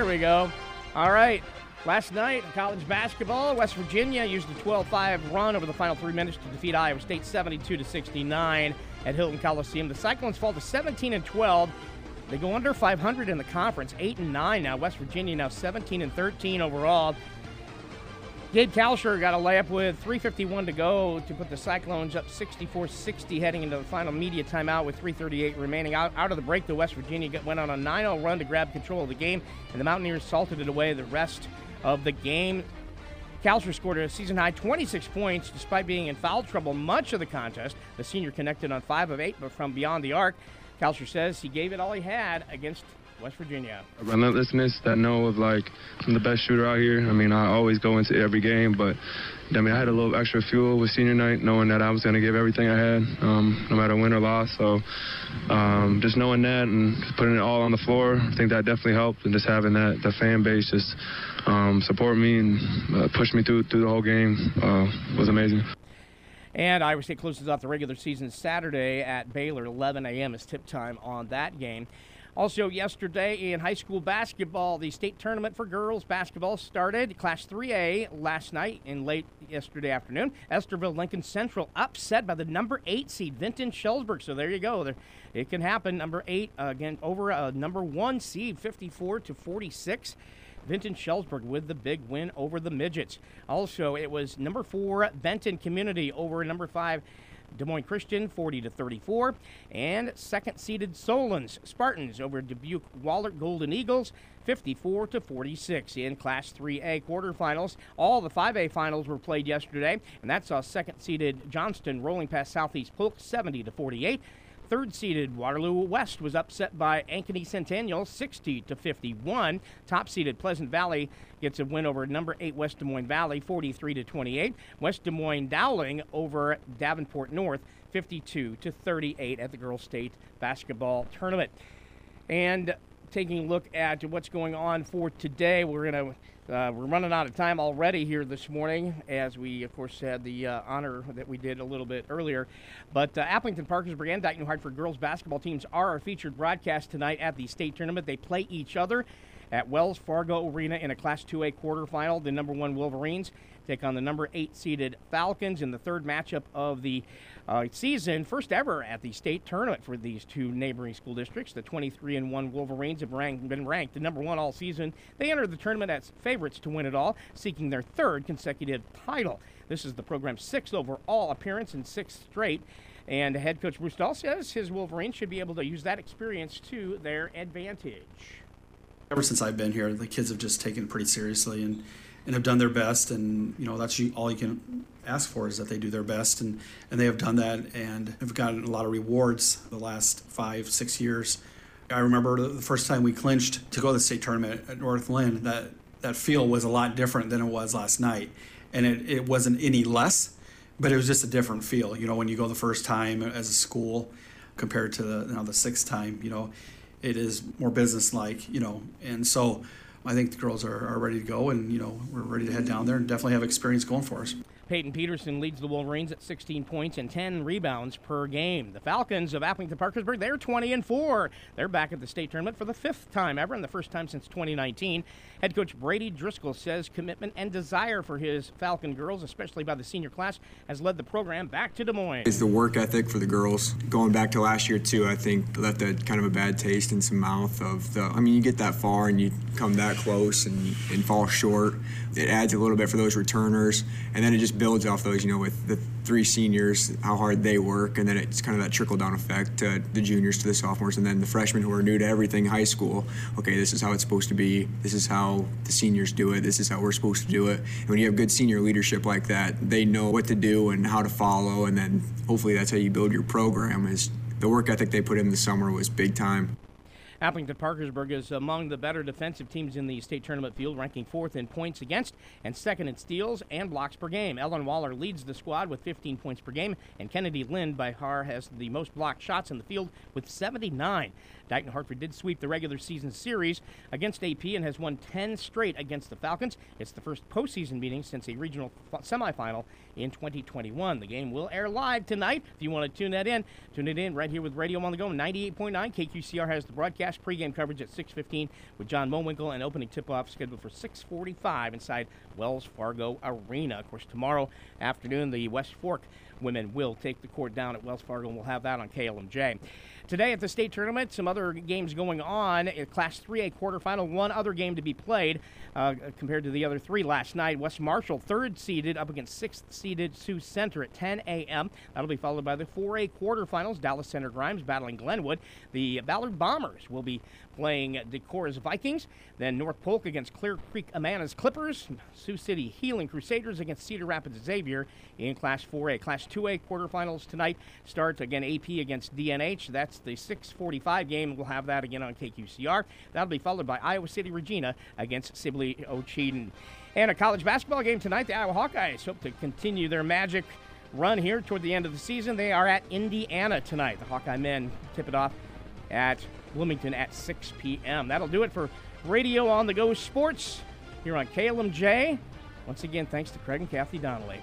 There we go. All right. Last night, college basketball, West Virginia used a 12-5 run over the final three minutes to defeat Iowa State 72 to 69 at Hilton Coliseum. The Cyclones fall to 17 and 12. They go under 500 in the conference, 8 and 9 now. West Virginia now 17 and 13 overall. Gabe Kalscheur got a layup with 3.51 to go to put the Cyclones up 64 60 heading into the final media timeout with 3.38 remaining. Out, out of the break, the West Virginia went on a 9 0 run to grab control of the game, and the Mountaineers salted it away the rest of the game. Kalscheur scored a season high 26 points despite being in foul trouble much of the contest. The senior connected on 5 of 8, but from beyond the arc. Kalscheur says he gave it all he had against West Virginia. Relentlessness, that know of like I'm the best shooter out here. I mean, I always go into every game, but I mean, I had a little extra fuel with senior night, knowing that I was going to give everything I had, um, no matter win or loss. So um, just knowing that and putting it all on the floor, I think that definitely helped. And just having that the fan base just um, support me and uh, push me through through the whole game uh, was amazing. And Iowa State closes off the regular season Saturday at Baylor. 11 a.m. is tip time on that game. Also, yesterday in high school basketball, the state tournament for girls basketball started. Class 3A last night and late yesterday afternoon. Estherville Lincoln Central upset by the number eight seed Vinton Shellsburg. So there you go. It can happen. Number eight uh, again over a number one seed, 54 to 46. Vinton Shellsburg with the big win over the Midgets. Also, it was number four Benton Community over number five Des Moines Christian 40 to 34, and second seeded Solons Spartans over Dubuque Wahlert Golden Eagles 54 to 46 in Class 3A quarterfinals. All the 5A finals were played yesterday, and that saw second seeded Johnston rolling past Southeast Polk 70 to 48. Third seeded Waterloo West was upset by Ankeny Centennial 60 to 51. Top seeded Pleasant Valley gets a win over number 8 West Des Moines Valley 43 to 28. West Des Moines Dowling over Davenport North 52 to 38 at the Girls State Basketball Tournament. And taking a look at what's going on for today, we're going to uh, we're running out of time already here this morning, as we, of course, had the uh, honor that we did a little bit earlier. But uh, Aplington Parkersburg and Dayton New Hartford girls basketball teams are our featured broadcast tonight at the state tournament. They play each other at Wells Fargo Arena in a Class 2A quarterfinal. The number one Wolverines take on the number eight seeded Falcons in the third matchup of the uh, season, first ever at the state tournament for these two neighboring school districts. The 23 and 1 Wolverines have been ranked the number one all season. They entered the tournament as favorites to win it all, seeking their third consecutive title. This is the program's sixth overall appearance and sixth straight. And head coach Bruce Dahl says his Wolverines should be able to use that experience to their advantage. Ever since I've been here, the kids have just taken it pretty seriously and and have done their best. And you know that's all you can ask for is that they do their best, and and they have done that and have gotten a lot of rewards the last five six years. I remember the first time we clinched to go to the state tournament at Northland. That that feel was a lot different than it was last night, and it, it wasn't any less, but it was just a different feel. You know, when you go the first time as a school compared to the you know, the sixth time, you know, it is more business like. You know, and so I think the girls are, are ready to go, and you know we're ready to head down there and definitely have experience going for us. Peyton Peterson leads the Wolverines at 16 points and 10 rebounds per game. The Falcons of Aplington Parkersburg, they're 20 and 4. They're back at the state tournament for the fifth time ever and the first time since 2019. Head coach Brady Driscoll says commitment and desire for his Falcon girls, especially by the senior class, has led the program back to Des Moines. It's the work ethic for the girls. Going back to last year too, I think left a kind of a bad taste in some mouth of the. I mean, you get that far and you come that close and, and fall short. It adds a little bit for those returners, and then it just builds off those. You know, with the three seniors, how hard they work, and then it's kind of that trickle down effect to the juniors, to the sophomores, and then the freshmen who are new to everything high school. Okay, this is how it's supposed to be. This is how the seniors do it. This is how we're supposed to do it. And when you have good senior leadership like that, they know what to do and how to follow, and then hopefully that's how you build your program. Is the work ethic they put in the summer was big time. Aplington Parkersburg is among the better defensive teams in the state tournament field, ranking fourth in points against and second in steals and blocks per game. Ellen Waller leads the squad with 15 points per game, and Kennedy Lind by Har has the most blocked shots in the field with 79. Dayton Hartford did sweep the regular season series against AP and has won 10 straight against the Falcons. It's the first postseason meeting since a regional semifinal in 2021. The game will air live tonight. If you want to tune that in, tune it in right here with Radio on the Go. 98.9 KQCR has the broadcast broadcast. Pregame coverage at 6:15 with John Mowinkle and opening tip-off scheduled for 6:45 inside Wells Fargo Arena. Of course, tomorrow afternoon the West Fork women will take the court down at Wells Fargo, and we'll have that on KLMJ. Today at the state tournament, some other games going on. Class 3A quarterfinal, one other game to be played uh, compared to the other three last night. West Marshall, third seeded, up against sixth seeded Sioux Center at 10 a.m. That'll be followed by the 4A quarterfinals. Dallas Center Grimes battling Glenwood. The Ballard Bombers will be playing Decorah's Vikings. Then North Polk against Clear Creek Amana's Clippers. Sioux City Heelan Crusaders against Cedar Rapids Xavier in Class 4A. Class 2A quarterfinals tonight start again AP against DNH. That's the 645 game. We'll have that again on KQCR. That'll be followed by Iowa City Regina against Sibley Ocheyedan. And a college basketball game tonight. The Iowa Hawkeyes hope to continue their magic run here toward the end of the season. They are at Indiana tonight. The Hawkeye men tip it off at Bloomington at 6 p.m. That'll do it for Radio on the Go Sports here on KLMJ. Once again, thanks to Craig and Kathy Donnelly.